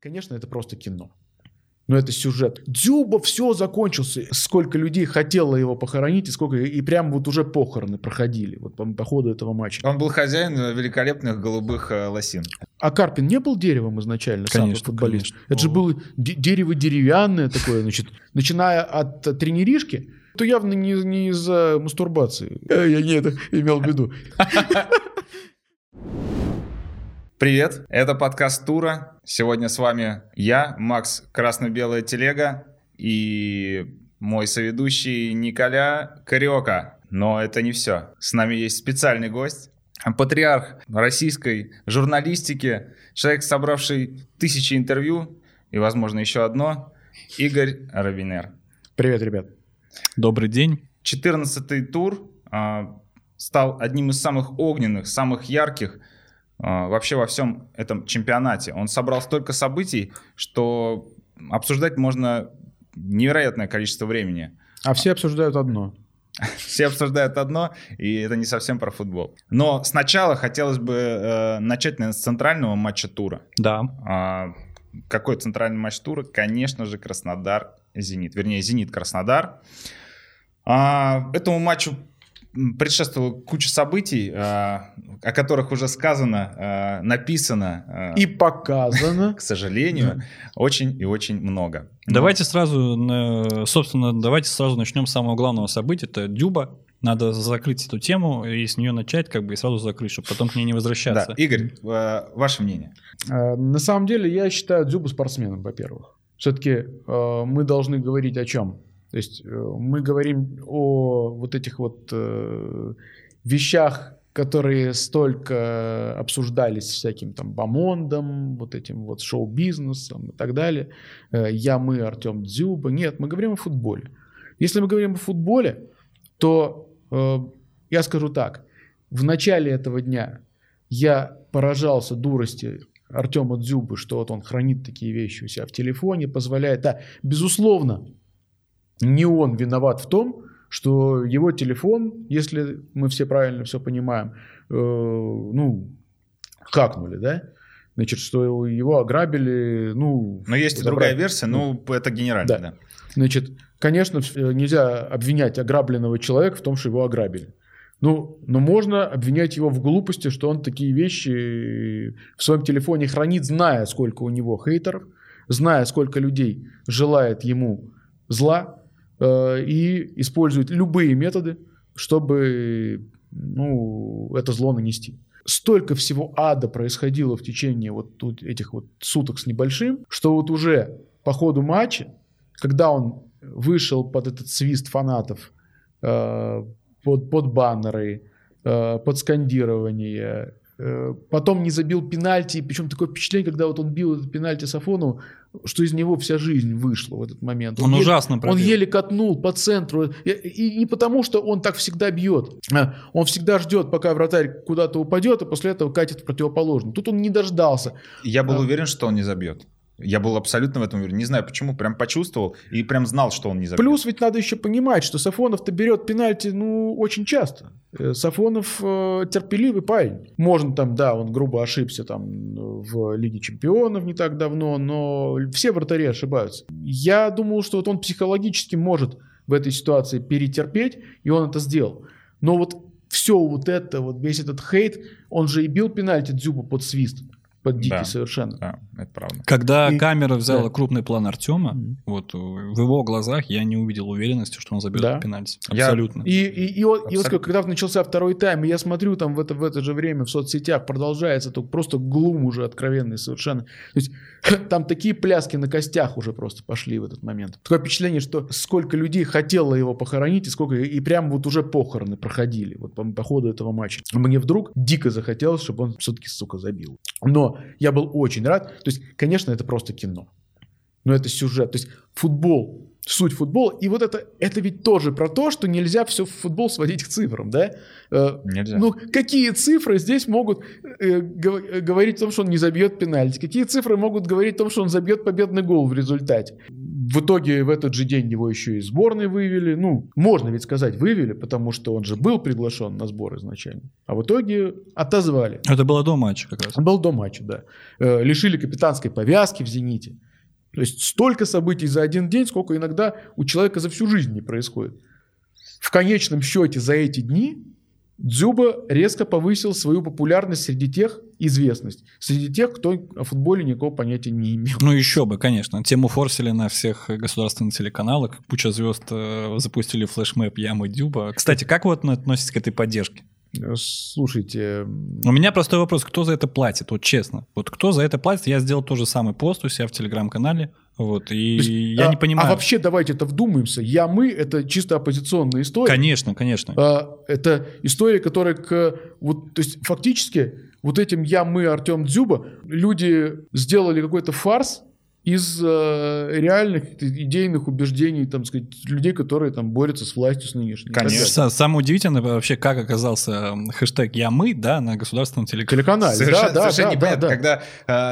Конечно, это просто кино. Но это сюжет. Дзюба все закончился. Сколько людей хотело его похоронить, и сколько и прям вот уже похороны проходили вот по, по ходу этого матча. Он был хозяин великолепных голубых э, лосин. А Карпин не был деревом изначально, Конечно, сам футболист? конечно. Это же было де- дерево деревянное такое, значит, начиная от э, тренеришки, то явно не, не из-за мастурбации. Э, Я не это имел в виду. Привет, это подкаст Тура. Сегодня с вами я, Макс Красно-Белая Телега и мой соведущий Николя Кариока. Но это не все. С нами есть специальный гость, патриарх российской журналистики, человек, собравший тысячи интервью и, возможно, еще одно, Игорь Равинер. Привет, ребят. Добрый день. 14-й тур а, стал одним из самых огненных, самых ярких вообще во всем этом чемпионате. Он собрал столько событий, что обсуждать можно невероятное количество времени. А все обсуждают одно. Все обсуждают одно, и это не совсем про футбол. Но сначала хотелось бы э, начать, наверное, с центрального матча тура. Да. А, какой центральный матч тура? Конечно же, Краснодар-Зенит. Вернее, Зенит-Краснодар. А, этому матчу предшествовала куча событий, а, о которых уже сказано, а, написано, а, И показано. к сожалению, очень и очень много. Давайте сразу, э, собственно, давайте сразу начнем с самого главного события. Это Дюба. Надо закрыть эту тему и с нее начать, как бы, и сразу закрыть, чтобы потом к ней не Да, возвращаться. Игорь, э, ваше мнение? Э, На самом деле, я считаю Дзюбу спортсменом, во-первых. Все-таки мы должны говорить о чем? То есть э, мы говорим о вот этих вот э, вещах, которые столько обсуждались всяким там бомондом, вот этим вот шоу-бизнесом и так далее. Э, Я, мы, Артем Дзюба. Нет, мы говорим о футболе. Если мы говорим о футболе, то э, я скажу так. В начале этого дня я поражался дурости Артема Дзюбы, что вот он хранит такие вещи у себя в телефоне, позволяет. Да, безусловно, не он виноват в том, что его телефон, если мы все правильно все понимаем, э, ну, хакнули, да? Значит, что его ограбили, ну... Но есть и другая версия, ну, это генерально, Да. да. Значит, конечно, э, нельзя обвинять ограбленного человека в том, что его ограбили. Ну, но можно обвинять его в глупости, что он такие вещи в своем телефоне хранит, зная, сколько у него хейтеров, зная, сколько людей желает ему зла, э, и использует любые методы, чтобы ну, это зло нанести. Столько всего ада происходило в течение вот тут этих вот суток с небольшим, что вот уже по ходу матча, когда он вышел под этот свист фанатов, э, под, под баннеры, э, под скандирование, э, потом не забил пенальти, причем такое впечатление, когда вот он бил этот пенальти Сафону, что из него вся жизнь вышла в этот момент. Он еле- ужасно он пробил. еле катнул по центру. И, не потому, что он так всегда бьет. А Он всегда ждет, пока вратарь куда-то упадет, и после этого катит в противоположную. Тут он не дождался. Я был Да. уверен, что он не забьет. Я был абсолютно в этом уверен. Не знаю почему, прям почувствовал и прям знал, что он не забьет. Плюс ведь надо еще понимать, что Сафонов-то берет пенальти, ну, очень часто. Э, Сафонов э, терпеливый парень. Можно там, да, он грубо ошибся там в Лиге Чемпионов не так давно, но все вратари ошибаются. Я думал, что вот он психологически может в этой ситуации перетерпеть, и он это сделал. Но вот все вот это, вот весь этот хейт, он же и бил пенальти Дзюбу под свист, под дикий Да. совершенно. Да, это правда. Когда И- камера взяла да. крупный план Артема, Мгм. вот в его глазах я не увидел уверенности, что он забьет Да. пенальти. Я- Абсолютно. И, и, и, вот, и вот Абсолютно. как- когда начался второй тайм, и я смотрю там в это, в это же время в соцсетях продолжается то просто глум уже откровенный совершенно. То есть там такие пляски на костях уже просто пошли в этот момент. Такое впечатление, что сколько людей хотело его похоронить, и сколько и прям вот уже похороны проходили вот по, по ходу этого матча. Мне вдруг дико захотелось, чтобы он все-таки, сука, забил. Но я был очень рад. То есть, конечно, это просто кино. Но это сюжет. То есть футбол суть футбола. И вот это, это ведь тоже про то, что нельзя все в футбол сводить к цифрам, да? Э, Нельзя. Ну, какие цифры здесь могут э, гов- говорить о том, что он не забьет пенальти? Какие цифры могут говорить о том, что он забьет победный гол в результате? В итоге в этот же день его еще и сборной вывели. Ну, можно ведь сказать, вывели, потому что он же был приглашен на сбор изначально. А в итоге отозвали. Это было до матча как раз. Был до матча, да. Э, Лишили капитанской повязки в «Зените». То есть столько событий за один день, сколько иногда у человека за всю жизнь не происходит. В конечном счете за эти дни Дзюба резко повысил свою популярность среди тех, известность, среди тех, кто о футболе никакого понятия не имел. Ну, еще бы, конечно. Тему форсили на всех государственных телеканалах. Куча звезд э, запустили флешмэп Ямы Дюба. Кстати, как вы отно- относитесь к этой поддержке? Э, Слушайте, У меня простой вопрос. Кто за это платит? Вот честно. Вот кто за это платит? Я сделал тот же самый пост у себя в телеграм-канале. Вот, и есть, я а- не понимаю. А вообще давайте это вдумаемся. Я, мы – это чисто оппозиционная история. Конечно, конечно. А, Это история, которая к... Вот, то есть фактически вот этим я, мы, Артем Дзюба, люди сделали какой-то фарс из э, реальных идейных убеждений, там, сказать, людей, которые там борются с властью, с нынешней. Конечно. Са- Самое удивительное вообще, как оказался хэштег «Я мы», да, на государственном телеканале. Телеканале, Совершенно, да, да, совершенно да, непонятно, да, да. когда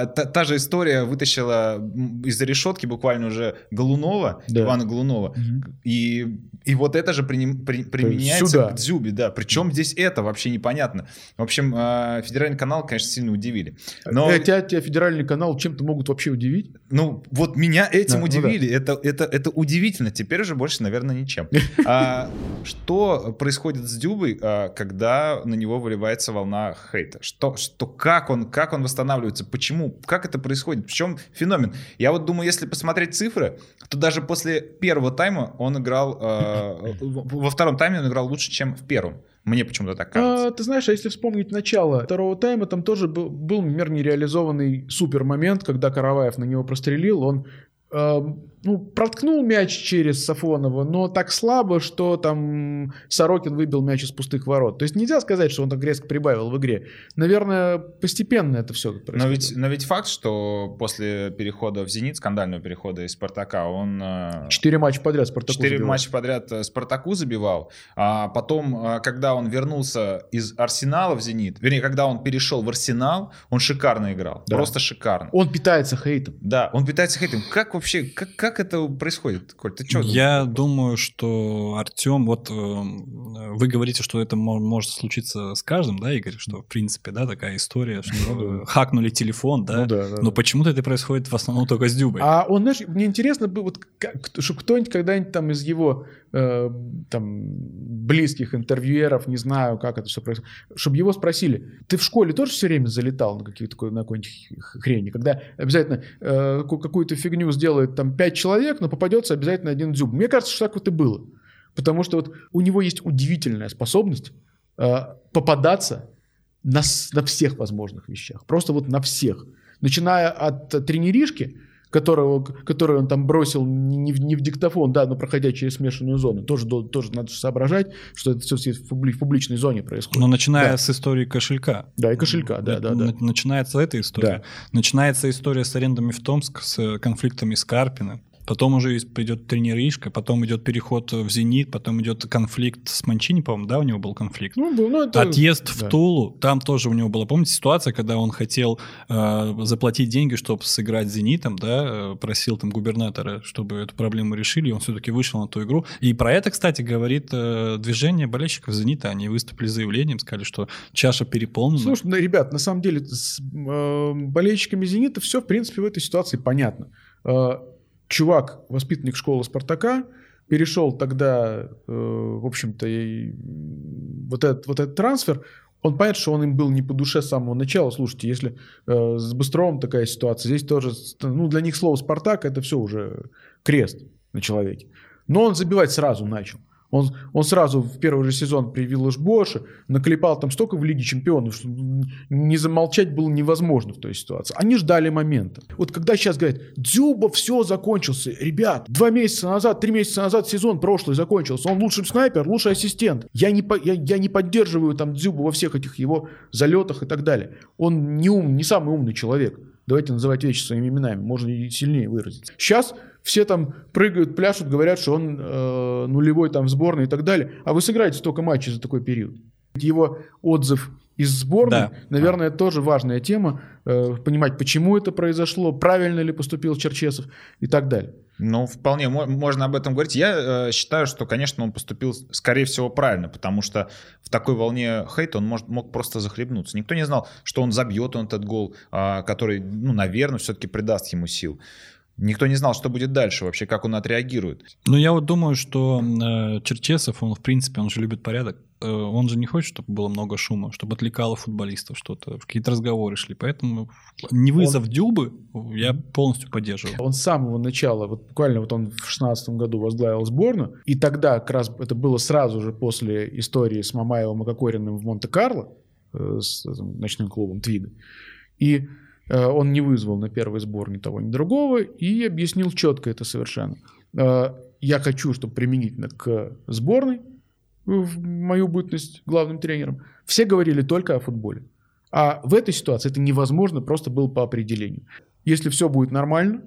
э, та, та же история вытащила из-за решетки буквально уже Голунова, Да. Ивана Голунова, Мгм. и, и вот это же приним- при- применяется сюда. к Дзюбе, да. Причем здесь это вообще непонятно. В общем, э, федеральный канал, конечно, сильно удивили. Но, Э, Тебя, тебя федеральный канал чем-то могут вообще удивить? Ну, вот меня этим Да, ну удивили. это, это, это удивительно. Теперь уже больше, наверное, ничем. А, что происходит с Дюбой, а, когда на него выливается волна хейта? Что, что, как, он, как он восстанавливается? Почему? Как это происходит? В чем феномен? Я вот думаю, если посмотреть цифры, то даже после первого тайма он играл... а, во втором тайме он играл лучше, чем в первом. Мне почему-то так кажется. А, ты знаешь, а если вспомнить начало второго тайма, там тоже был, был например, нереализованный супер момент, когда Караваев на него прострелил, он ну, проткнул мяч через Сафонова, но так слабо, что там Сорокин выбил мяч из пустых ворот. То есть нельзя сказать, что он так резко прибавил в игре. Наверное, постепенно это все происходит. Но ведь, но ведь факт, что после перехода в «Зенит», скандального перехода из «Спартака», он... э, Четыре матча подряд Спартаку Четыре забивал. матча подряд э, Спартаку забивал, а потом, э, когда он вернулся из Арсенала в Зенит, вернее, когда он перешел в Арсенал, он шикарно играл, Да. просто шикарно. Он питается хейтом. Да, он питается хейтом. Как вообще, как, как это происходит, Коль? Ты что? Я думаю, что Артем, вот э, вы говорите, что это мо- может случиться с каждым, да, Игорь, что в принципе, да, такая история, что Ну хакнули телефон, да, Ну да, да, но да. почему-то это происходит в основном только с Дюбой. А он, знаешь, мне интересно было, вот, кто-нибудь когда-нибудь там из его э, там, близких интервьюеров, не знаю, как это все происходит, чтобы его спросили, ты в школе тоже все время залетал на какие-то на какую-нибудь хрень, когда обязательно э, ку- какую-то фигню сделает там пять человек, но попадется обязательно один дзюб. Мне кажется, что так вот и было. Потому что вот у него есть удивительная способность э, попадаться на, на всех возможных вещах. Просто вот на всех. Начиная от тренеришки, которого, которую он там бросил не в, не в диктофон, да, но проходя через смешанную зону. Тоже, тоже надо соображать, что это все в, публи- в публичной зоне происходит. Но начиная Да. с истории кошелька. Да, и кошелька, да, да, да. Начинается эта история. Начинается история с арендами в Томск, с э, конфликтами с Карпиным. Потом уже есть- придет тренеришка, потом идет переход в «Зенит», потом идет конфликт с Манчини, по-моему, да, у него был конфликт? Ну, ну, это- Отъезд в да. Тулу, там тоже у него была, помните, ситуация, когда он хотел э, заплатить деньги, чтобы сыграть с «Зенитом», да, э, просил там губернатора, чтобы эту проблему решили, и он все-таки вышел на ту игру. И про это, кстати, говорит э, движение болельщиков «Зенита», они выступили с заявлением, сказали, что чаша переполнена. Слушай, ну, ребят, на самом деле с э, болельщиками «Зенита» все, в принципе, в этой ситуации понятно. Э, чувак, воспитанник школы «Спартака», перешел тогда, э, в общем-то, вот, этот, вот этот трансфер, он понятно, что он им был не по душе с самого начала. Слушайте, если э, с Быстровым такая ситуация, здесь тоже, ну, для них слово «Спартак» — это все уже крест на человеке. Но он забивать сразу начал. Он, он сразу в первый же сезон при Виллаж Боше наклепал там столько в Лиге Чемпионов, что не замолчать было невозможно в той ситуации. Они ждали момента. Вот когда сейчас говорят, Дзюба, все закончился. Ребят, два месяца назад, три месяца назад сезон прошлый закончился. Он лучший снайпер, лучший ассистент. Я не, я, я не поддерживаю там Дзюбу во всех этих его залетах и так далее. Он не ум, не самый умный человек. Давайте называть вещи своими именами, можно и сильнее выразиться. Сейчас все там прыгают, пляшут, говорят, что он э, нулевой там в сборной и так далее. А вы сыграете столько матчей за такой период. Его отзыв из сборной, Да. наверное, тоже важная тема. э, понимать, почему это произошло, правильно ли поступил Черчесов и так далее. Ну, вполне мо- можно об этом говорить. Я э, считаю, что, конечно, он поступил, скорее всего, правильно, потому что в такой волне хейта он может, мог просто захлебнуться. Никто не знал, что он забьет он этот гол, а, который, ну, наверное, все-таки придаст ему сил. Никто не знал, что будет дальше, вообще, как он отреагирует. Ну, я вот думаю, что э, Черчесов, он, в принципе, он же любит порядок. Э, он же не хочет, чтобы было много шума, чтобы отвлекало футболистов что-то, какие-то разговоры шли. Поэтому не вызов Дюбы я полностью поддерживаю. Он с самого начала, вот буквально вот он в 16 году возглавил сборную, и тогда как раз это было сразу же после истории с Мамаевым и Кокориным в Монте-Карло, э, с этим ночным клубом Твига. И э, он не вызвал на первый сбор ни того, ни другого, и объяснил четко это совершенно. Э, Я хочу, чтобы применительно к сборной, в мою бытность главным тренером, все говорили только о футболе. А в этой ситуации это невозможно просто было по определению. Если все будет нормально,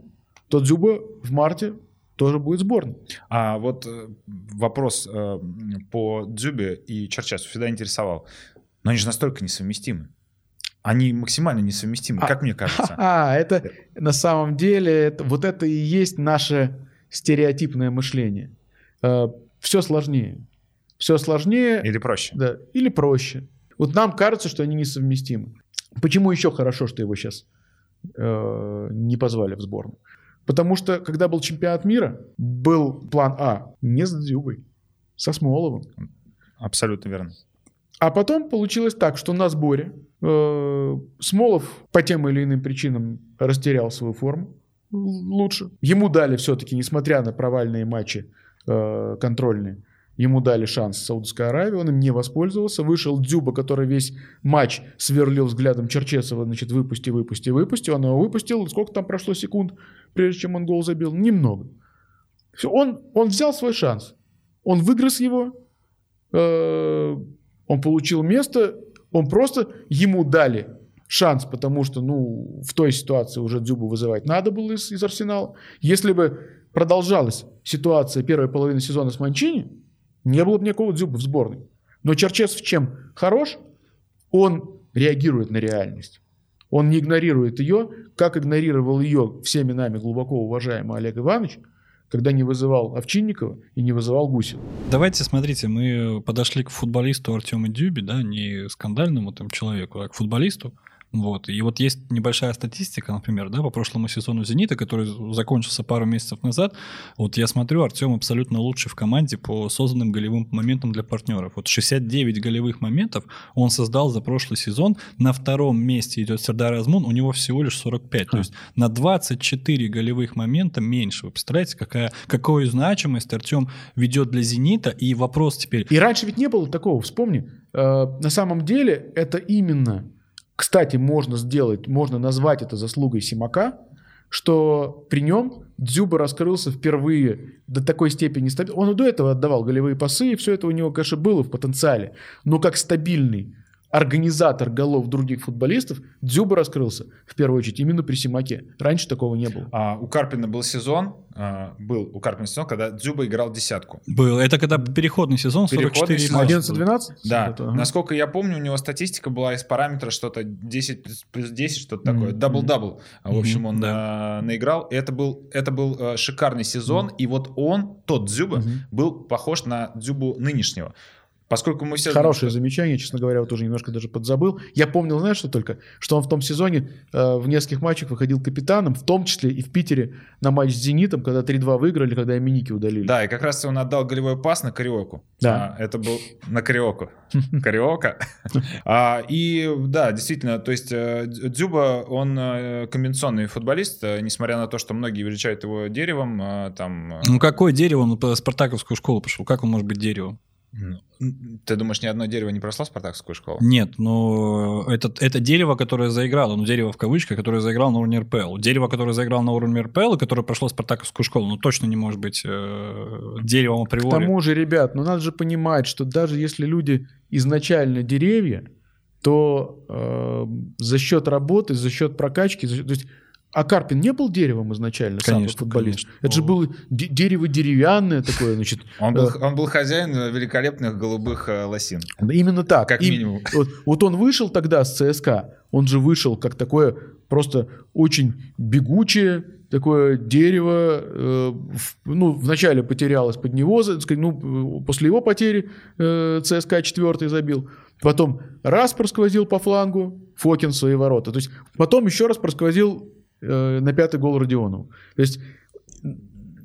то Дзюба в марте тоже будет сборной. А вот э, вопрос э, по Дзюбе и Черчесу всегда интересовал. Но они же настолько несовместимы. Они максимально несовместимы, А- как мне кажется. А, это на самом деле, это, вот это и есть наше стереотипное мышление. все сложнее. Все сложнее, Или проще? да, или проще. Вот нам кажется, что они несовместимы. Почему еще хорошо, что его сейчас не позвали в сборную? Потому что, когда был чемпионат мира, был план А не с Дзюбой, со Смоловым. Абсолютно верно. А потом получилось так, что на сборе э, Смолов по тем или иным причинам растерял свою форму лучше. Ему дали все-таки, несмотря на провальные матчи э, контрольные, ему дали шанс Саудовской Аравии, он им не воспользовался. Вышел Дзюба, который весь матч сверлил взглядом Черчесова, значит, выпусти, выпусти, выпусти. Он его выпустил. Сколько там прошло секунд, прежде чем он гол забил? Немного. Всё, Он, он взял свой шанс. Он выгрыз его, э, он получил место, он просто ему дали шанс, потому что, ну, в той ситуации уже Дзюбу вызывать надо было из, из Арсенала. Если бы продолжалась ситуация первой половины сезона с Манчини, не было бы никакого Дзюбы в сборной. Но Черчесов чем хорош? Он реагирует на реальность. Он не игнорирует ее, как игнорировал ее всеми нами глубоко уважаемый Олег Иванович, когда не вызывал Овчинникова и не вызывал Гусева. Давайте, смотрите, мы подошли к футболисту Артему Дюби, да, не скандальному там человеку, а к футболисту. Вот. И вот есть небольшая статистика, например, да, по прошлому сезону «Зенита», который закончился пару месяцев назад. Вот я смотрю, Артем абсолютно лучший в команде по созданным голевым моментам для партнеров. Вот 69 голевых моментов он создал за прошлый сезон. На втором месте идет Сердар Азмун, у него всего лишь 45. То есть на 24 голевых момента меньше. Вы представляете, какая, какую значимость Артем ведет для «Зенита»? И вопрос теперь, И раньше ведь не было такого, вспомни. Э, на самом деле это именно, кстати, можно сделать, можно назвать это заслугой Симака, что при нем Дзюба раскрылся впервые до такой степени стабильно. Он и до этого отдавал голевые пасы, и все это у него, конечно, было в потенциале. Но как стабильный организатор голов других футболистов, Дзюба раскрылся в первую очередь именно при Симаке. Раньше такого не было. А, у Карпина был сезон, а, был у Карпина сезон, когда Дзюба играл десятку. был, это когда переходный сезон, 44 Переходный сезон. матча. 11-12? Да, это, ага. насколько я помню, у него статистика была из параметра что-то 10 плюс- плюс 10, что-то такое. Дабл-дабл. А, В общем, он да. а, наиграл. Это был, это был а, шикарный сезон. И вот он, тот Дзюба, Мгм. был похож на Дзюбу нынешнего. Поскольку мы все... Хорошее замечание, честно говоря, вот тоже немножко даже подзабыл. Я помнил, знаешь, что только? Что он в том сезоне э, в нескольких матчах выходил капитаном, в том числе и в Питере на матч с «Зенитом», когда 3-2 выиграли, когда Миники удалили. Да, и как раз он отдал голевой пас на Кариоку. Да. А, это был на Кариоку. Кариока. А, и да, действительно, то есть э, Дзюба, он э, комбинационный футболист, э, несмотря на то, что многие величают его деревом, там... Ну какое дерево? Он по спартаковскую школу пошел. Как он может быть деревом? Ну, Ты думаешь, ни одно дерево не прошло спартакскую школу? Нет, но это, это дерево, которое заиграло, ну дерево в кавычках, которое заиграло на уровне РПЛ. Дерево, которое заиграло на уровне РПЛ и которое прошло спартаковскую школу, ну точно не может быть э, деревом априори. К тому же, ребят, ну надо же понимать, что даже если люди изначально деревья, то э, за счет работы, за счет прокачки, за счет, то есть а Карпин не был деревом изначально, конечно, сам футболист? Конечно. Это же было дерево деревянное такое, значит. Он был, он был хозяин великолепных голубых э, лосин. Именно так. Как И, минимум. Вот, вот он вышел тогда с ЦСКА, он же вышел как такое просто очень бегучее, такое дерево, э, в, ну, вначале потерялось под него, ну, после его потери э, ЦСКА четвертый забил, потом раз просквозил по флангу, Фокин свои ворота, то есть потом еще раз просквозил э, на пятый гол Родионову. То есть,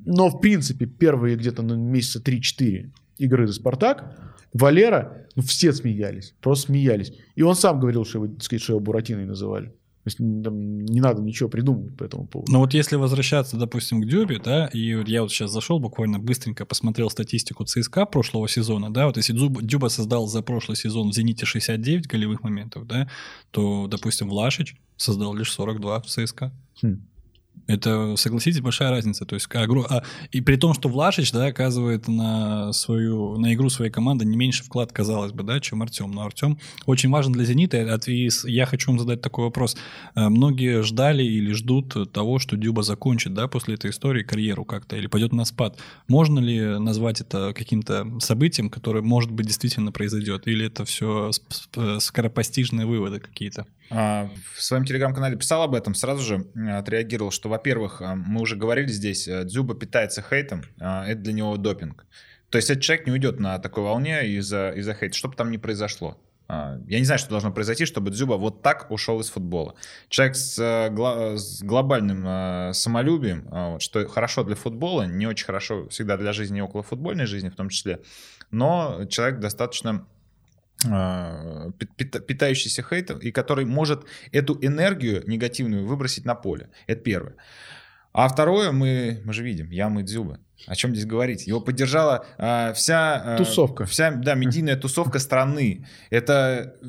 но в принципе первые где-то на месяца 3-4 игры за «Спартак» Валера, ну, все смеялись, просто смеялись. И он сам говорил, что его, так сказать, что его Буратиной называли. То есть там, не надо ничего придумывать по этому поводу. Но вот если возвращаться, допустим, к Дюбе, да, и вот я вот сейчас зашел, буквально быстренько посмотрел статистику ЦСКА прошлого сезона, да, вот если Дюба создал за прошлый сезон в «Зените» 69 голевых моментов, да, то, допустим, Влашич создал лишь 42 в ЦСКА. Хм. Это, согласитесь, большая разница. То есть, а, и при том, что Влашич, да, оказывает на свою, на игру своей команды не меньше вклад, казалось бы, да, чем Артем. Но Артем очень важен для «Зенита». И я хочу вам задать такой вопрос. Э, Многие ждали или ждут того, что Дюба закончит, да, после этой истории карьеру как-то, или пойдет на спад. Можно ли назвать это каким-то событием, которое, может быть, действительно произойдет? Или это все скоропостижные выводы какие-то? А, В своем телеграм-канале писал об этом, сразу же отреагировал, что, во-первых, э, мы уже говорили здесь, э, Дзюба питается хейтом, э, это для него допинг. То есть этот человек не уйдет на такой волне из-за из хейта, что бы там ни произошло. А, Я не знаю, что должно произойти, чтобы Дзюба вот так ушел из футбола. Человек с, э, с глобальным э, самолюбием, что хорошо для футбола, не очень хорошо всегда для жизни и около футбольной жизни в том числе, но человек достаточно питающийся хейтом, и который может эту энергию негативную выбросить на поле. Это первое. А второе, мы, мы же видим, Ямы Дзюба. О чем здесь говорить? Его поддержала э, вся... э, Тусовка. Вся, да, медийная тусовка страны. Это... э,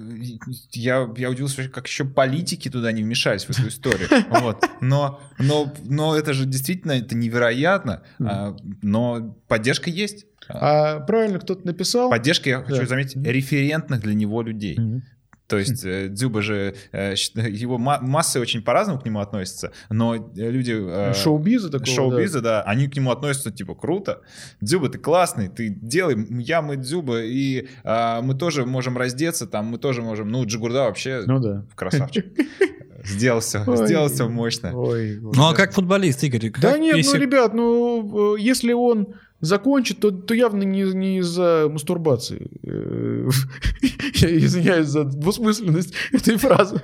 Я, я удивился, как еще политики туда не вмешались в эту историю. Вот. Но, но, но это же действительно это невероятно. А, Но поддержка есть. А правильно кто-то написал? Поддержка, я хочу Да. заметить, референтных для него людей. Мгм. То есть э, Дзюба же, э, его ма- массы очень по-разному к нему относятся, но э, люди... э, Шоу-биза такого, Шоу-биза, да. они к нему относятся типа круто. Дзюба, ты классный, ты делай, я мы Дзюба, и а, мы тоже можем раздеться, там мы тоже можем, ну Джигурда вообще Ну да. красавчик. Сделал все, Ой. сделал все мощно. Ой, ой. Ну, а как футболист, Игорь? Да как нет, если- ну, ребят, ну, э, если он закончит, то, то явно не, не из-за мастурбации. Э, Я извиняюсь за двусмысленность этой фразы.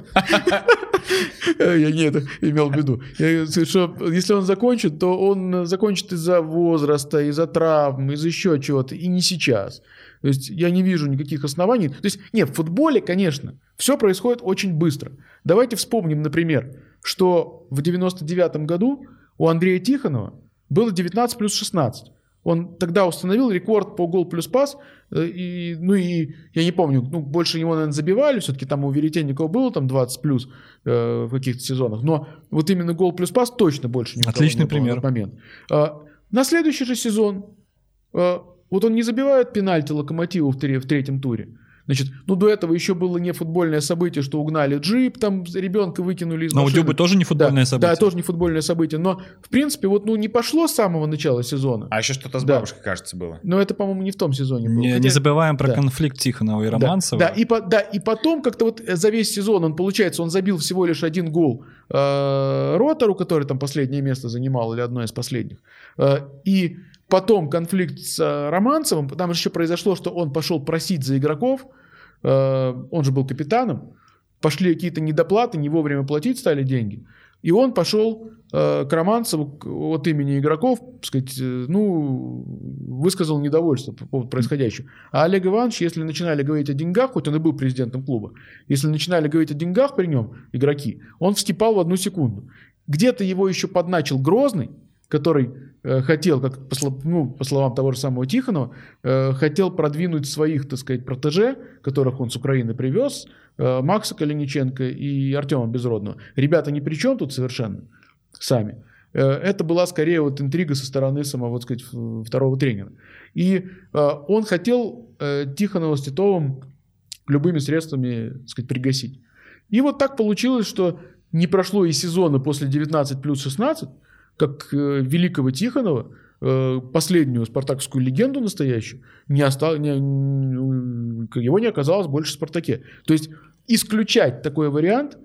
Э, Я не это имел в виду. Я, что, если он закончит, то он закончит из-за возраста, из-за травм, из-за еще чего-то, и не сейчас. То есть я не вижу никаких оснований. То есть нет, в футболе, конечно, все происходит очень быстро. Давайте вспомним, например, что в 99 году у Андрея Тихонова было 19 плюс 16. Он тогда установил рекорд по гол плюс пас. э, И, ну и я не помню, ну, больше его, наверное, забивали. Все-таки там у Веретенникова было там 20 плюс э, в каких-то сезонах. Но вот именно гол плюс пас точно больше не Отличный пример. момент. А, на следующий же сезон а, вот он не забивает пенальти Локомотиву в, тре- в третьем туре. Значит, ну до этого еще было не футбольное событие, что угнали джип, там ребенка выкинули из Но у машины. Дюбы тоже не футбольное да, событие. Да, тоже не футбольное событие. Но, в принципе, вот ну не пошло с самого начала сезона. А еще что-то с Да. бабушкой, кажется, было. Но это, по-моему, не в том сезоне было. Не, Хотя- не забываем про да. конфликт Тихонова и Да, Романцева. Да, и, по- да, и потом как-то вот за весь сезон он, получается, он забил всего лишь один гол э, Ротору, который там последнее место занимал, или одно из последних. Э, и потом конфликт с э, Романцевым, там еще произошло, что он пошел просить за игроков, э, он же был капитаном, пошли какие-то недоплаты, не вовремя платить стали деньги. И он пошел э, к Романцеву от имени игроков, сказать, э, ну, высказал недовольство по поводу происходящего. А Олег Иванович, если начинали говорить о деньгах, хоть он и был президентом клуба, если начинали говорить о деньгах при нем игроки, он вскипал в одну секунду. Где-то его еще подначил Грозный, который э, хотел, как по, ну, по словам того же самого Тихонова, э, хотел продвинуть своих, так сказать, протеже, которых он с Украины привез, э, Макса Калиниченко и Артема Безродного. Ребята ни при чем тут совершенно сами. Это была скорее вот интрига со стороны самого, вот сказать, второго тренера. И он хотел Тихонова с Титовым любыми средствами, так сказать, пригасить. И вот так получилось, что не прошло и сезона после 19 плюс 16, как э, великого Тихонова, э, последнюю спартаковскую легенду настоящую, не остал, не, его не оказалось больше в «Спартаке». То есть исключать такой вариант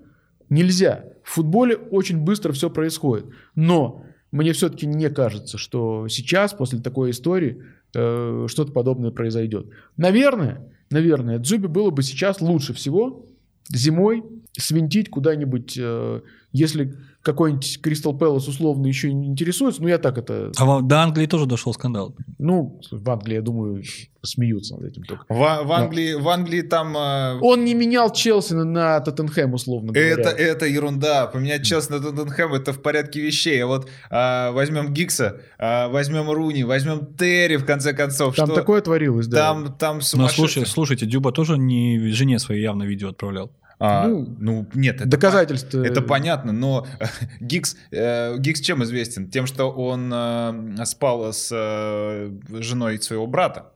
нельзя. В футболе очень быстро все происходит. Но мне все-таки не кажется, что сейчас, после такой истории, э, что-то подобное произойдет. Наверное, наверное, Дзюбе было бы сейчас лучше всего зимой свинтить куда-нибудь, э, если какой-нибудь Кристал Пэлас условно еще не интересуется, ну я так это... А до Англии тоже дошел скандал. Ну, в Англии, я думаю, смеются над этим только. В, в, Англии, в Англии там... Э... Он не менял Челси на, на Тоттенхэм, условно говоря. Это, это ерунда. Поменять Челси на Тоттенхэм это в порядке вещей. А вот э, возьмем Гикса, э, возьмем Руни, возьмем Терри, в конце концов. Там что... такое творилось, да. Там, там Но слушай, слушайте, Дюба тоже не жене своей явно видео отправлял. А, ну, ну, нет, это доказательства. По- это понятно, но Гикс, э, Гикс чем известен? Тем, что он э, спал с э, женой своего брата.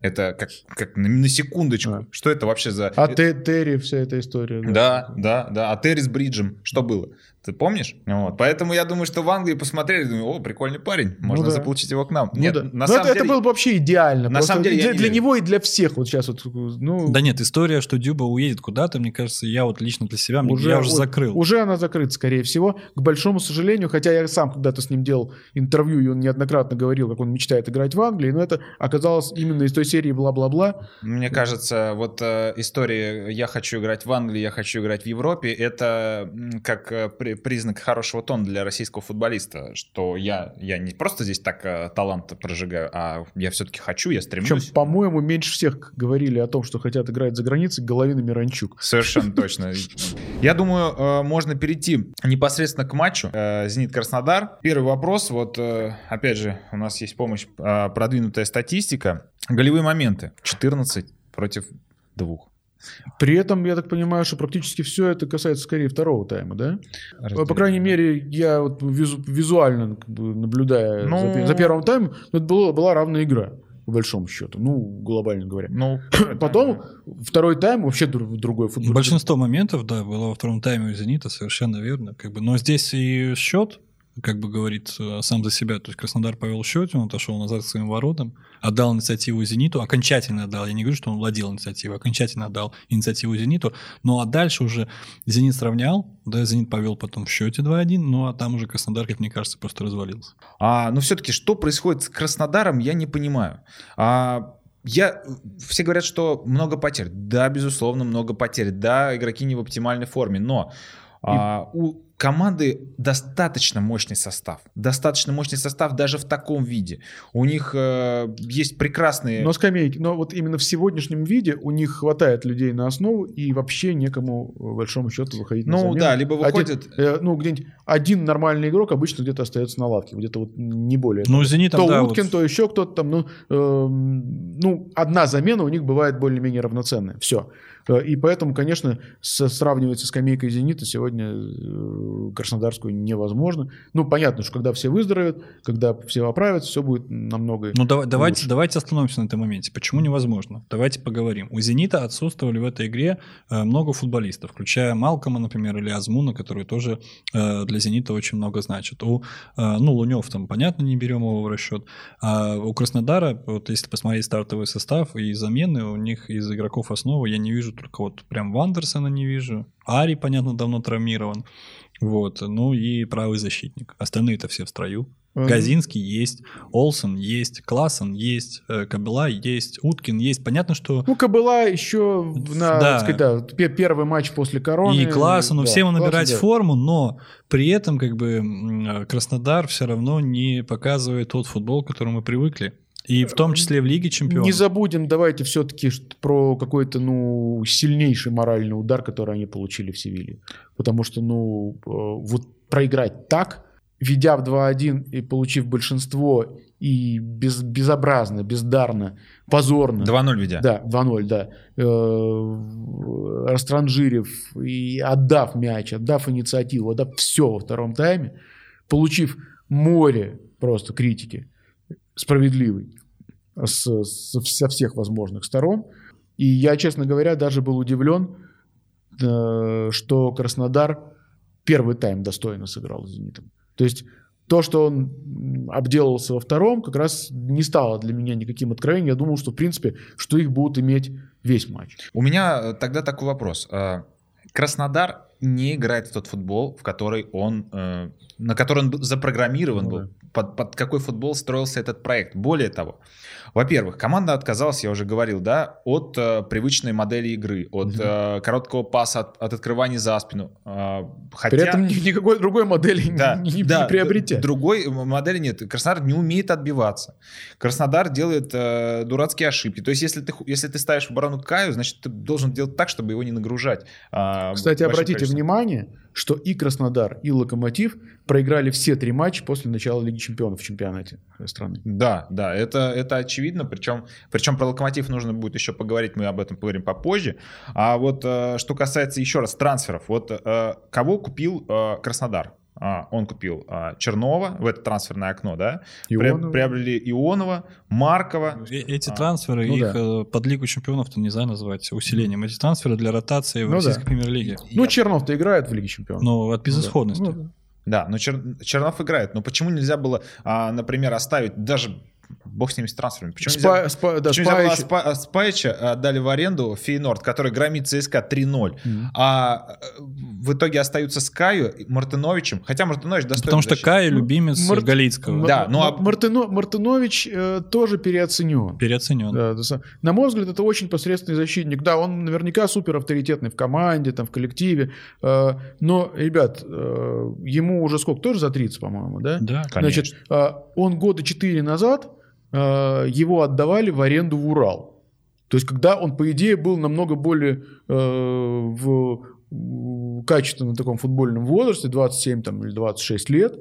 Это как, как на, на секундочку. А. Что это вообще за... А Терри, вся эта история. Да, да, да. да. А Терри с Бриджем, что было? Ты помнишь? Вот. Поэтому я думаю, что в Англии посмотрели, думаю, о, прикольный парень, можно ну, да. заполучить его к нам. Ну, нет, да. на Но самом это, деле... это было бы вообще идеально. На самом деле для, для него и для всех вот сейчас вот. Ну... Да нет, история, что Дюба уедет куда-то, мне кажется, я вот лично для себя, уже, я уже закрыл. Уже она закрыта, скорее всего, к большому сожалению, хотя я сам когда-то с ним делал интервью, и он неоднократно говорил, как он мечтает играть в Англии, но это оказалось именно из той серии бла-бла-бла. Мне кажется, вот э, история «я хочу играть в Англии, я хочу играть в Европе» — это как э, признак хорошего тона для российского футболиста, что я, я не просто здесь так э, талант прожигаю, а я все-таки хочу, я стремлюсь. Причем, по-моему, меньше всех говорили о том, что хотят играть за границей, Головин и Миранчук. Совершенно точно. Я думаю, э, можно перейти непосредственно к матчу э, «Зенит-Краснодар». Первый вопрос, вот опять же, у нас есть помощь, продвинутая статистика. Голевые моменты 14 против двух. При этом, я так понимаю, что практически все это касается скорее второго тайма, да? Разделение. По крайней мере, я вот визу, визуально как бы, наблюдая ну... за, за первым таймом, это была, была равная игра по большому счету, ну, глобально говоря. Ну, Потом второй тайм вообще другой футбол. Большинство моментов, да, было во втором тайме у «Зенита», совершенно верно. Как бы, но здесь и счет как бы говорит э, сам за себя. То есть Краснодар повел в счете, он отошел назад к своим воротам, отдал инициативу «Зениту», окончательно отдал. Я не говорю, что он владел инициативой, окончательно отдал инициативу «Зениту». Ну а дальше уже «Зенит» сравнял, да, «Зенит» повел потом в счете 2-1, ну а там уже Краснодар, как мне кажется, просто развалился. А, но все-таки что происходит с Краснодаром, я не понимаю. А, я, все говорят, что много потерь. Да, безусловно, много потерь. Да, игроки не в оптимальной форме, но и... а, у команды достаточно мощный состав. Достаточно мощный состав даже в таком виде. У них э, есть прекрасные... Но скамейки, но вот именно в сегодняшнем виде у них хватает людей на основу и вообще некому, по большому счету, выходить ну, на замену. Ну да, либо выходит... Один, э, ну где-нибудь один нормальный игрок обычно где-то остается на лавке, где-то вот не более. Ну, Зенит То да, Уткин, вот... то еще кто-то там. Ну, э, ну, одна замена у них бывает более-менее равноценная. Все. Э, и поэтому, конечно, сравнивать со скамейкой «Зенита» сегодня э, Краснодарскую невозможно. Ну, понятно, что когда все выздоровеют, когда все оправятся, все будет намного Ну, давай, давайте, давайте остановимся на этом моменте. Почему невозможно? Давайте поговорим. У «Зенита» отсутствовали в этой игре э, много футболистов, включая Малкома, например, или Азмуна, которые тоже для «Зенита» очень много значат. У, ну, Лунев там, понятно, не берем его в расчет. А у Краснодара, вот если посмотреть стартовый состав и замены, у них из игроков основы я не вижу только вот прям Вандерсона не вижу. Ари, понятно, давно травмирован. Вот. Ну и правый защитник. Остальные-то все в строю. Mm-hmm. Газинский есть, Олсен есть, Классен есть, э, Кабела есть, Уткин есть. Понятно, что... Ну, Кабела еще на, да. сказать, да, первый матч после короны. И Классену, да, всем набирать Классен, форму, но при этом как бы Краснодар все равно не показывает тот футбол, к которому мы привыкли. И в том числе в Лиге Чемпионов. Не забудем, давайте все-таки про какой-то, ну, сильнейший моральный удар, который они получили в Севиле. Потому что, ну, э, вот проиграть так, ведя в 2-1 и получив большинство, и без, безобразно, бездарно, позорно. 2-0 ведя. Да, 2-0, да. Э, растранжирив и отдав мяч, отдав инициативу, отдав все во втором тайме, получив море просто критики, справедливый с, со всех возможных сторон. И я, честно говоря, даже был удивлен, э, что Краснодар первый тайм достойно сыграл с «Зенитом». То есть то, что он обделался во втором, как раз не стало для меня никаким откровением. Я думал, что, в принципе, что их будут иметь весь матч. У меня э, тогда такой вопрос. Э, Краснодар не играет в тот футбол, в который он, э, на который он запрограммирован ну, был, да. под, под какой футбол строился этот проект. Более того, во-первых, команда отказалась, я уже говорил, да, от э, привычной модели игры, от э, короткого паса, от, от открывания за спину. Э, хотя... При этом никакой другой модели да, не, не, да, не приобретя. Другой модели нет. Краснодар не умеет отбиваться. Краснодар делает э, дурацкие ошибки. То есть, если ты, если ты ставишь в оборону Каю, значит, ты должен делать так, чтобы его не нагружать. Э, Кстати, обратите внимание, что и Краснодар, и Локомотив проиграли все три матча после начала Лиги Чемпионов в чемпионате страны. Да, да, это, это очевидно. Причем, причем про Локомотив нужно будет еще поговорить, мы об этом поговорим попозже. А вот э, что касается еще раз трансферов, вот э, кого купил э, Краснодар? А, он купил а, Чернова в это трансферное окно, да? Ионова. Приобрели Ионова, Маркова. Э, эти а, трансферы, ну, их да. Э, под Лигу чемпионов-то нельзя назвать усилением. Эти трансферы для ротации в ну, российской да. премьер-лиге. Ну, Чернов-то играет в Лиге чемпионов. Ну, от безысходности. Ну, да. Да, но Чер... Чернов играет. Но почему нельзя было, а, например, оставить даже бог с ними с трансферами. Почему Спа, нельзя, спа, да, почему нельзя было Спа, Спаича отдали в аренду Фейнорд, который громит ЦСКА 3-0, mm-hmm. а э, в итоге остаются с Каю, Мартыновичем, хотя Мартынович достойный Потому что Каю любимец Мар... Галицкого. Да, ну а... Мартыно... Мартынович э, тоже переоценен. Переоценен. Да, да, на мой взгляд, это очень посредственный защитник. Да, он наверняка супер авторитетный в команде, там, в коллективе, э, но, ребят, э, ему уже сколько? Тоже за 30, по-моему, да? Да, конечно. Значит, э, он года 4 назад Э, его отдавали в аренду в Урал. То есть, когда он, по идее, был намного более э, в качественном таком футбольном возрасте, 27 там, или 26 лет,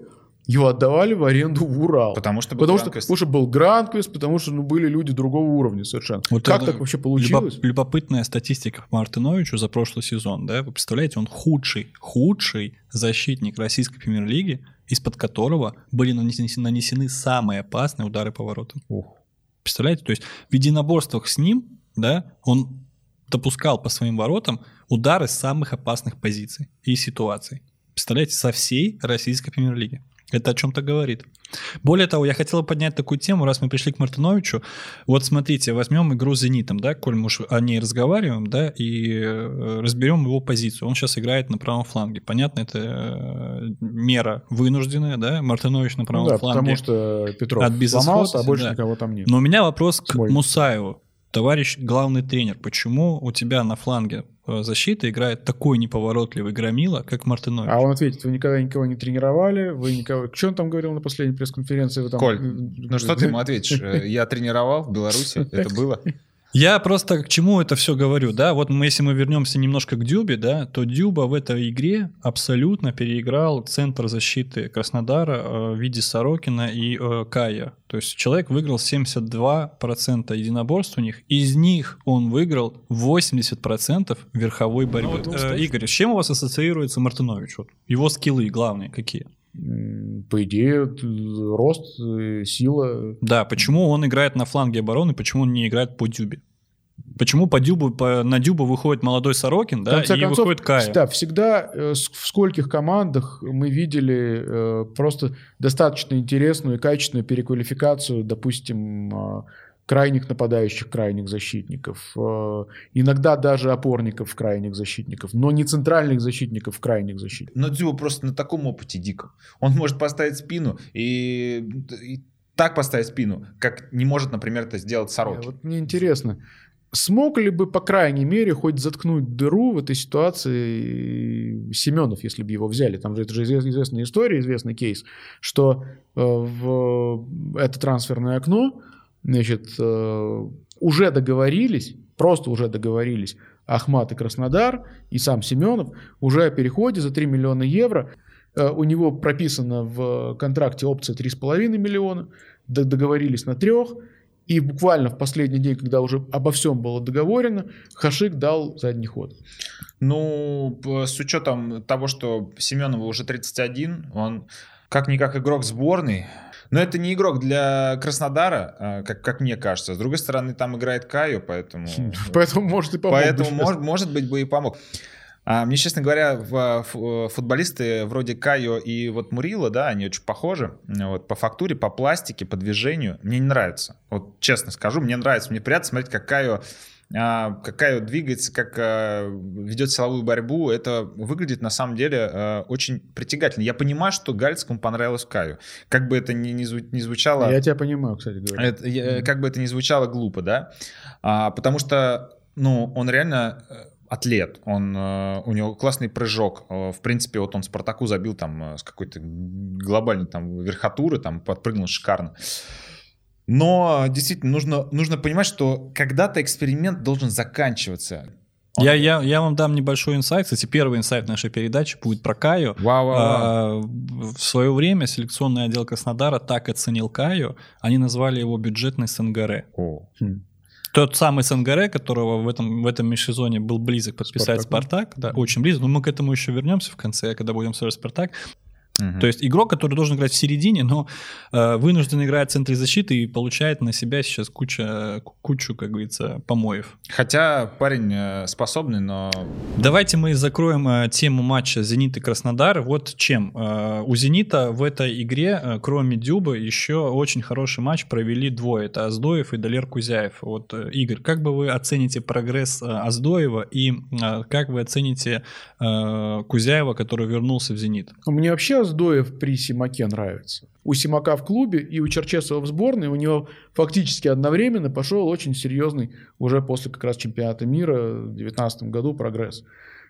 его отдавали в аренду в Урал. Потому что был потому что, потому что был Гранквист, потому что ну, были люди другого уровня совершенно. Вот как так вообще получилось? Любопытная статистика по Мартыновичу за прошлый сезон. Да? Вы представляете, он худший, худший защитник российской премьер-лиги из-под которого были нанесены, нанесены самые опасные удары по воротам. Ух. Представляете? То есть в единоборствах с ним, да, он допускал по своим воротам удары с самых опасных позиций и ситуаций. Представляете, со всей российской премьер-лиги. Это о чем-то говорит. Более того, я хотел поднять такую тему, раз мы пришли к Мартыновичу. Вот смотрите, возьмем игру с «Зенитом», да, коль мы уж о ней разговариваем, да, и э, разберем его позицию. Он сейчас играет на правом фланге. Понятно, это э, мера вынужденная, да, Мартынович на правом ну, да, фланге. потому что Петров от сломался, а больше да. никого там нет. Но у меня вопрос к Мой. Мусаеву. Товарищ главный тренер, почему у тебя на фланге Э, защиты играет такой неповоротливый громила, как Мартынович. А он ответит, вы никогда никого не тренировали, вы никого... Что он там говорил на последней пресс-конференции? Там... Коль, ну что ты ему ответишь? Э, я тренировал в Беларуси, это было? Я просто к чему это все говорю, да, вот мы, если мы вернемся немножко к Дюбе, да, то Дюба в этой игре абсолютно переиграл центр защиты Краснодара э, в виде Сорокина и э, Кая. То есть человек выиграл 72% единоборств у них, из них он выиграл 80% верховой борьбы. Ну, вот, э, Игорь, с чем у вас ассоциируется Мартынович? Вот его скиллы главные какие? По идее, рост, э, сила. Да, почему он играет на фланге обороны, почему он не играет по дюбе? Почему по дюбу, по, на дюбу выходит молодой Сорокин, да, и концов, выходит Кая? Да, всегда э, в скольких командах мы видели э, просто достаточно интересную и качественную переквалификацию, допустим, э, крайних нападающих, крайних защитников, э, иногда даже опорников, крайних защитников, но не центральных защитников, крайних защитников. Но Дзюба просто на таком опыте дико. Он может поставить спину и, и так поставить спину, как не может, например, это сделать Сорокин. Вот мне интересно, смог ли бы, по крайней мере, хоть заткнуть дыру в этой ситуации Семенов, если бы его взяли? Там же это же известная история, известный кейс, что э, в это трансферное окно значит, э, уже договорились, просто уже договорились Ахмат и Краснодар, и сам Семенов уже о переходе за 3 миллиона евро. Э, у него прописано в контракте опция 3,5 миллиона, договорились на трех, и буквально в последний день, когда уже обо всем было договорено, Хашик дал задний ход. Ну, с учетом того, что Семенову уже 31, он как-никак игрок сборной, Но это не игрок для Краснодара, а, как, как мне кажется. С другой стороны, там играет Каю, поэтому... Поэтому, может, и помог. Поэтому, может, может быть, бы и помог. А, мне, честно говоря, в, футболисты вроде Кайо и вот Мурила, да, они очень похожи. Вот, по фактуре, по пластике, по движению. Мне не нравится. Вот честно скажу, мне нравится. Мне приятно смотреть, как Кайо какая двигается, как а, ведет силовую борьбу, это выглядит на самом деле а, очень притягательно. Я понимаю, что Гальцкому понравилось Каю. Как бы это ни, ни, звучало... Я тебя понимаю, кстати говоря. Это, mm-hmm. Как бы это ни звучало глупо, да? А, потому что, ну, он реально э, атлет, он, э, у него классный прыжок. Э, в принципе, вот он Спартаку забил там с какой-то глобальной там верхотуры, там подпрыгнул шикарно. Но действительно нужно, нужно понимать, что когда-то эксперимент должен заканчиваться. Он... Я, я, я вам дам небольшой инсайт. Кстати, первый инсайт нашей передачи будет про Каю. Вау, вау, вау. А, в свое время селекционный отдел Краснодара так оценил Каю, они назвали его бюджетный СНГР. О. Хм. Тот самый СНГР, которого в этом, в этом межсезоне был близок подписать Спартак, Спартак да, очень близко, но мы к этому еще вернемся в конце, когда будем смотреть Спартак. Угу. То есть игрок, который должен играть в середине, но э, вынужден играть в центре защиты и получает на себя сейчас куча, кучу, как говорится, помоев. Хотя парень э, способный, но... Давайте мы закроем э, тему матча «Зенит» и «Краснодар». Вот чем. Э, у «Зенита» в этой игре, э, кроме Дюба, еще очень хороший матч провели двое. Это Аздоев и Далер Кузяев. Вот, э, Игорь, как бы вы оцените прогресс э, Аздоева и э, как вы оцените э, Кузяева, который вернулся в «Зенит»? Мне вообще Раздоев при Симаке нравится. У Симака в клубе и у Черчесова в сборной у него фактически одновременно пошел очень серьезный уже после как раз чемпионата мира в 2019 году прогресс.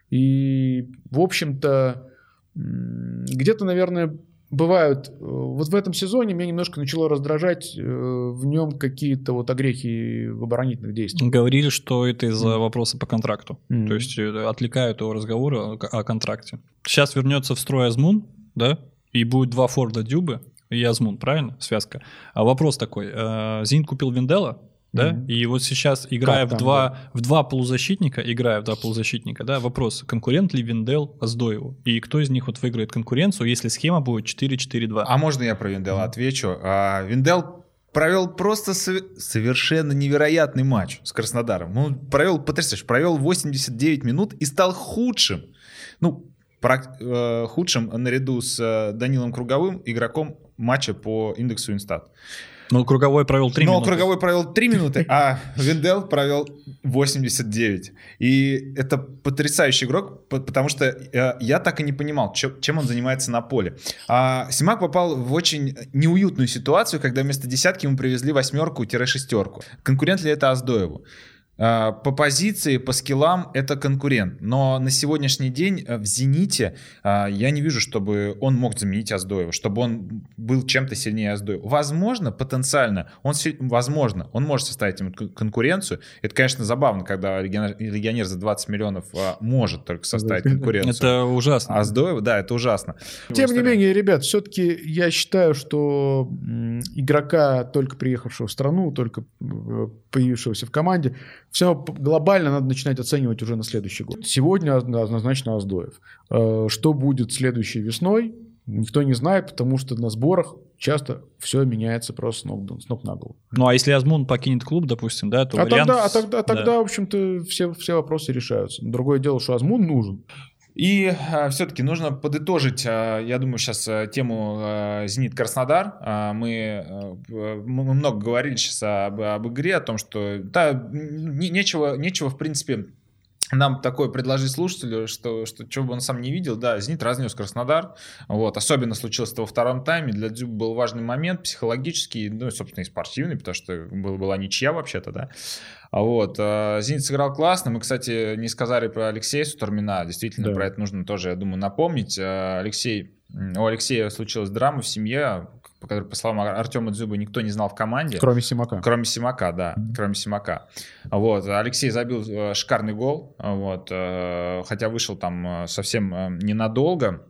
И, в общем-то, где-то, наверное, бывают... Э, вот в этом сезоне меня немножко начало раздражать э, в нем какие-то вот огрехи в оборонительных действиях. Говорили, что это из-за mm. вопроса по контракту. Mm. То есть э, отвлекают его разговоры о контракте. Сейчас вернется в строй Азмун, да, и будет два Форда Дюбы и Азмун, правильно? Связка. А вопрос такой. Э, Зин купил Виндела, да? Mm-hmm. И вот сейчас, играя в два, да? в два полузащитника, играя в два полузащитника, да, вопрос, конкурент ли Виндел Аздоеву? И кто из них вот выиграет конкуренцию, если схема будет 4-4-2? А можно я про Виндела mm-hmm. отвечу? А, Виндел провел просто совершенно невероятный матч с Краснодаром. Он провел, потрясающе, провел 89 минут и стал худшим. Ну, худшим наряду с э, Данилом Круговым игроком матча по индексу Инстат. Ну, Круговой провел 3 Но минуты. Но Круговой провел 3 минуты, а Виндел провел 89. И это потрясающий игрок, потому что э, я так и не понимал, чем он занимается на поле. А Симак попал в очень неуютную ситуацию, когда вместо десятки ему привезли восьмерку-шестерку. Конкурент ли это Аздоеву? А, по позиции, по скиллам это конкурент. Но на сегодняшний день э, в «Зените» а, я не вижу, чтобы он мог заменить Аздоева, чтобы он был чем-то сильнее Аздоева. Возможно, потенциально, он, возможно, он может составить ему конкуренцию. Это, конечно, забавно, когда легионер за 20 миллионов может только составить конкуренцию. Это ужасно. Аздоева, да, это ужасно. Тем не менее, ребят, все-таки я считаю, что игрока, только приехавшего в страну, только э, появившегося в команде, все глобально надо начинать оценивать уже на следующий год. Сегодня однозначно Аздоев. Э, что будет следующей весной, никто не знает, потому что на сборах часто все меняется просто с ног, с ног на голову. Ну, а если Азмун покинет клуб, допустим, да, то а вариант... Тогда, а тогда, тогда да. в общем-то, все, все вопросы решаются. Другое дело, что Азмун нужен. И а, все-таки нужно подытожить, а, я думаю, сейчас а, тему а, «Зенит Краснодар». А, мы, а, мы много говорили сейчас об, об игре, о том, что да, не, нечего, нечего, в принципе, нам такое предложить слушателю, что, что чего бы он сам не видел, да, «Зенит» разнес Краснодар, вот, особенно случилось это во втором тайме, для Дзюба был важный момент, психологический, ну и, собственно, и спортивный, потому что была ничья вообще-то, да, а вот, э, «Зенит» сыграл классно, мы, кстати, не сказали про Алексея Сутормина, действительно, да. про это нужно тоже, я думаю, напомнить, э, Алексей, у Алексея случилась драма в семье, по которой, по словам Артема Дзюба, никто не знал в команде. Кроме Симака. Кроме Симака, да, mm-hmm. кроме Симака. Вот, Алексей забил э, шикарный гол, вот, э, хотя вышел там э, совсем ненадолго.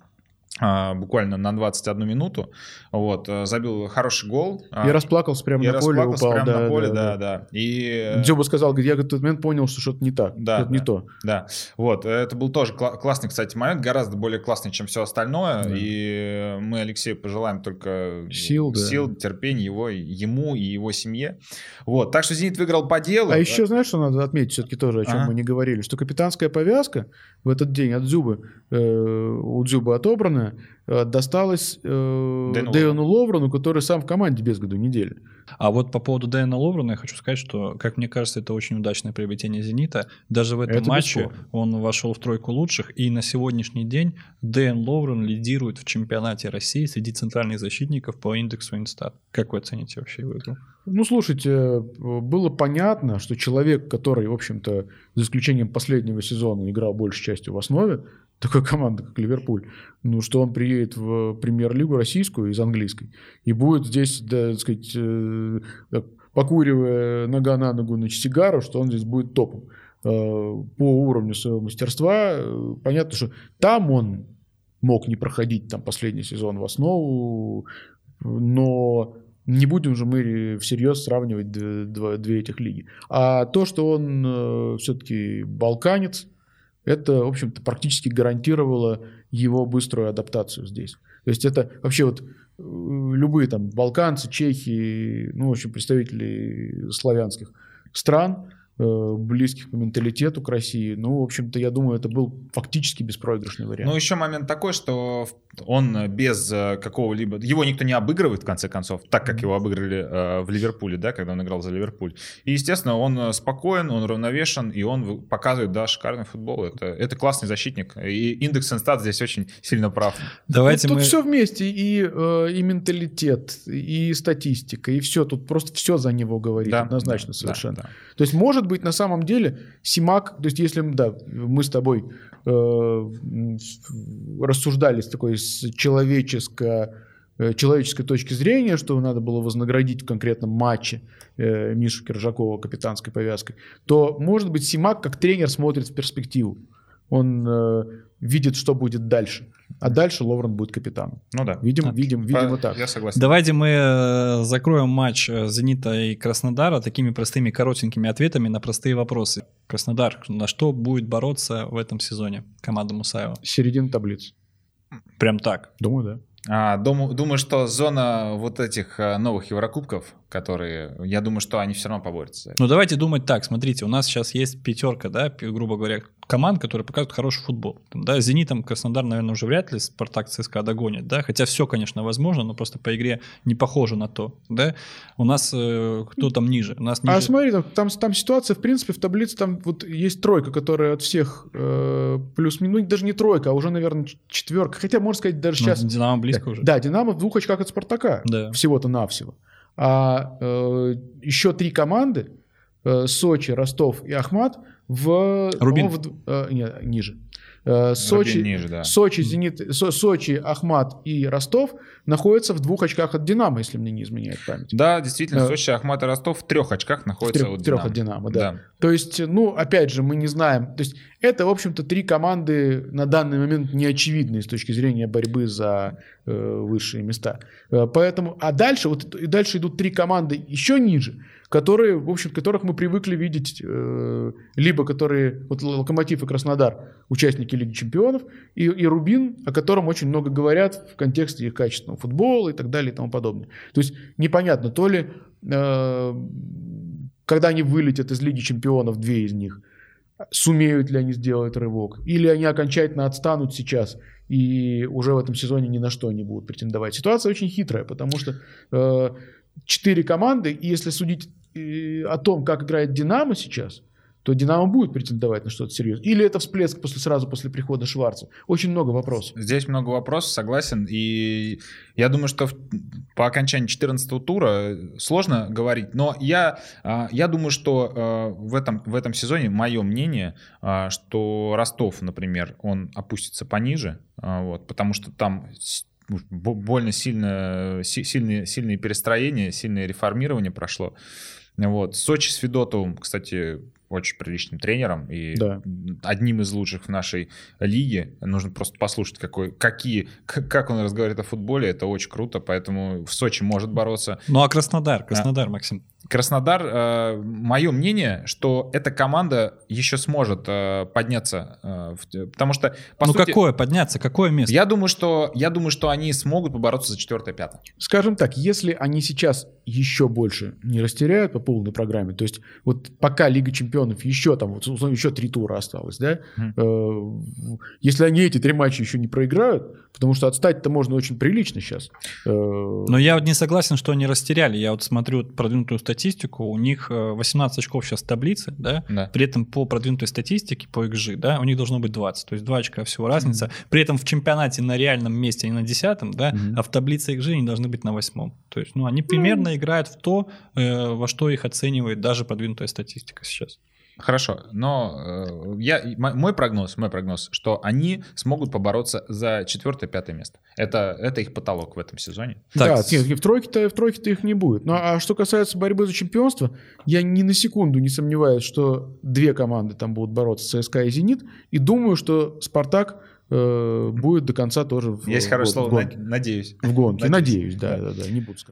А, буквально на 21 минуту. Вот, э, забил хороший гол. А, и расплакался прямо и на поле, упал. прямо да, на поле, да, да, да. да. И... Э, Дзюба сказал, говорит, я в этот момент понял, что что-то не так, да, что-то да, не то. Да, вот, это был тоже кла- классный, кстати, момент, гораздо более классный, чем все остальное, да. и мы Алексею пожелаем только сил, сил да. терпения его, ему и его семье. Вот, так что «Зенит» выиграл по делу. А еще, знаешь, что надо отметить все-таки тоже, о чем ага. мы не говорили, что капитанская повязка в этот день от Дзюбы, э, у Дзюбы отобранная, Э, досталось э, Дэну, Дэну Ловрену, который сам в команде без году недели. А вот по поводу Дэна Ловрена я хочу сказать, что, как мне кажется, это очень удачное приобретение «Зенита». Даже в этом это матче бесспорно. он вошел в тройку лучших, и на сегодняшний день Дэн Ловрен лидирует в чемпионате России среди центральных защитников по индексу Инстат. Как вы оцените вообще его игру? Ну, слушайте, было понятно, что человек, который, в общем-то, за исключением последнего сезона играл большей частью в основе, такой команды, как Ливерпуль, ну, что он приедет в премьер-лигу российскую из английской и будет здесь, да, так сказать, э, покуривая нога на ногу на сигару, что он здесь будет топом э, по уровню своего мастерства. Понятно, что там он мог не проходить там последний сезон в основу, но не будем же мы всерьез сравнивать две, две этих лиги. А то, что он э, все-таки балканец, это, в общем-то, практически гарантировало его быструю адаптацию здесь. То есть это вообще вот э, любые там балканцы, чехи, ну, в общем, представители славянских стран, близких по менталитету к России. Ну, в общем-то, я думаю, это был фактически беспроигрышный вариант. Ну, еще момент такой, что он без э, какого-либо... Его никто не обыгрывает, в конце концов, так как его обыграли э, в Ливерпуле, да, когда он играл за Ливерпуль. И, естественно, он спокоен, он равновешен, и он показывает, да, шикарный футбол. Это, это классный защитник. И индекс Инстат здесь очень сильно прав. Давайте тут, мы... тут все вместе, и, и менталитет, и статистика, и все. Тут просто все за него говорит, да, однозначно да, совершенно. Да, да. То есть, может быть, на самом деле Симак, то есть если да, мы с тобой э, рассуждали с такой с человеческо, э, человеческой точки зрения, что надо было вознаградить в конкретном матче э, Мишу Киржакова капитанской повязкой, то, может быть, Симак как тренер смотрит в перспективу. Он э, видит, что будет дальше. А дальше Ловрен будет капитаном. Ну да. Видим, так. видим, видимо так. Я согласен. Давайте мы э, закроем матч э, Зенита и Краснодара такими простыми коротенькими ответами на простые вопросы. Краснодар, на что будет бороться в этом сезоне команда Мусаева? Середина таблицы. Прям так? Думаю, да. А, думаю, думаю, что зона вот этих э, новых Еврокубков, которые, я думаю, что они все равно поборются. Ну, давайте думать так. Смотрите, у нас сейчас есть пятерка, да, грубо говоря, команд, которые показывают хороший футбол. Там, да, Зенитом Краснодар, наверное, уже вряд ли Спартак ЦСКА догонит, да, хотя все, конечно, возможно, но просто по игре не похоже на то, да. У нас э, кто там ниже? У нас а ниже... А смотри, там, там, там ситуация, в принципе, в таблице там вот есть тройка, которая от всех э, плюс-минус, ну, даже не тройка, а уже, наверное, четверка, хотя, можно сказать, даже ну, сейчас... Динамо близко уже. Да, Динамо в двух очках от Спартака, да. всего-то навсего. А э, еще три команды, э, Сочи, Ростов и Ахмат, в... Рубин. В, э, нет, ниже. Э, Сочи, ниже, да. Сочи, Зенит, Со, Сочи, Ахмат и Ростов находятся в двух очках от Динамо, если мне не изменяет память. Да, действительно, э, Сочи, Ахмат и Ростов в трех очках находятся в трех, от Динамо. трех от Динамо, да. да. То есть, ну, опять же, мы не знаем. То есть, это, в общем-то, три команды на данный момент неочевидные с точки зрения борьбы за э, высшие места. Э, поэтому, а дальше, вот и дальше идут три команды еще ниже, которые, в общем, которых мы привыкли видеть, э, либо которые, вот Локомотив и Краснодар, участники Лиги Чемпионов, и, и Рубин, о котором очень много говорят в контексте их качественного футбола и так далее и тому подобное. То есть непонятно, то ли э, когда они вылетят из Лиги Чемпионов, две из них, сумеют ли они сделать рывок, или они окончательно отстанут сейчас и уже в этом сезоне ни на что не будут претендовать. Ситуация очень хитрая, потому что э, четыре команды, и если судить э, о том, как играет Динамо сейчас, то Динамо будет претендовать на что-то серьезное. Или это всплеск после, сразу после прихода Шварца. Очень много вопросов. Здесь много вопросов, согласен. И я думаю, что в, по окончании 14 тура сложно говорить. Но я, а, я думаю, что а, в этом, в этом сезоне, мое мнение, а, что Ростов, например, он опустится пониже. Вот, потому что там больно сильно, сильные, сильные перестроения, сильное реформирование прошло. Вот. Сочи с Федотовым, кстати, очень приличным тренером и Да. одним из лучших в нашей лиге. Нужно просто послушать, какой, какие, как он разговаривает о футболе. Это очень круто, поэтому в Сочи может бороться. Ну а Краснодар, Краснодар, Максим. Краснодар, мое мнение, что эта команда еще сможет э, подняться, э, в- потому что по ну сути, какое подняться, какое место? я думаю, что я думаю, что они смогут побороться за четвертое, пятое. Скажем так, если они сейчас еще больше не растеряют по полной программе, то есть вот пока Лига Чемпионов еще там, вот, условно, еще три тура осталось, да, э, если они эти три матча еще не проиграют, потому что отстать-то можно очень прилично сейчас. э, Но я вот не согласен, что они растеряли. Я вот смотрю продвинутую статистику, у них э, 18 очков сейчас в таблице, да, Да. при этом по продвинутой статистике, по XG, да, у них должно быть 20, то есть 2 очка всего разница. При этом в чемпионате на реальном месте они на 10, да, Мгм. а в таблице XG они должны быть на 8. То есть, ну, они примерно играют в то, э, во что их оценивает даже продвинутая статистика сейчас. Хорошо, но э, я, мой прогноз, мой прогноз, что они смогут побороться за четвертое, пятое место. Это, это их потолок в этом сезоне. Да, Так, нет, в тройке-то, в тройке-то их не будет. Ну, а что касается борьбы за чемпионство, я ни на секунду не сомневаюсь, что две команды там будут бороться, ЦСКА и «Зенит», и думаю, что «Спартак» э, будет до конца тоже в, Есть в хорошее гон- слово, в гонке. «на- надеюсь. В гонке, Надеюсь. надеюсь, да, да, да, не буду скрывать.